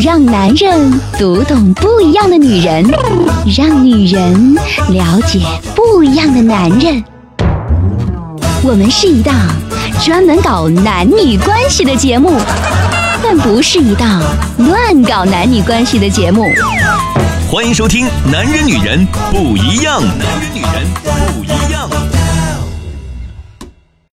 让男人读懂不一样的女人让女人了解不一样的男人。我们是一档专门搞男女关系的节目但不是一档乱搞男女关系的节目。欢迎收听男人女人不一样。男人女人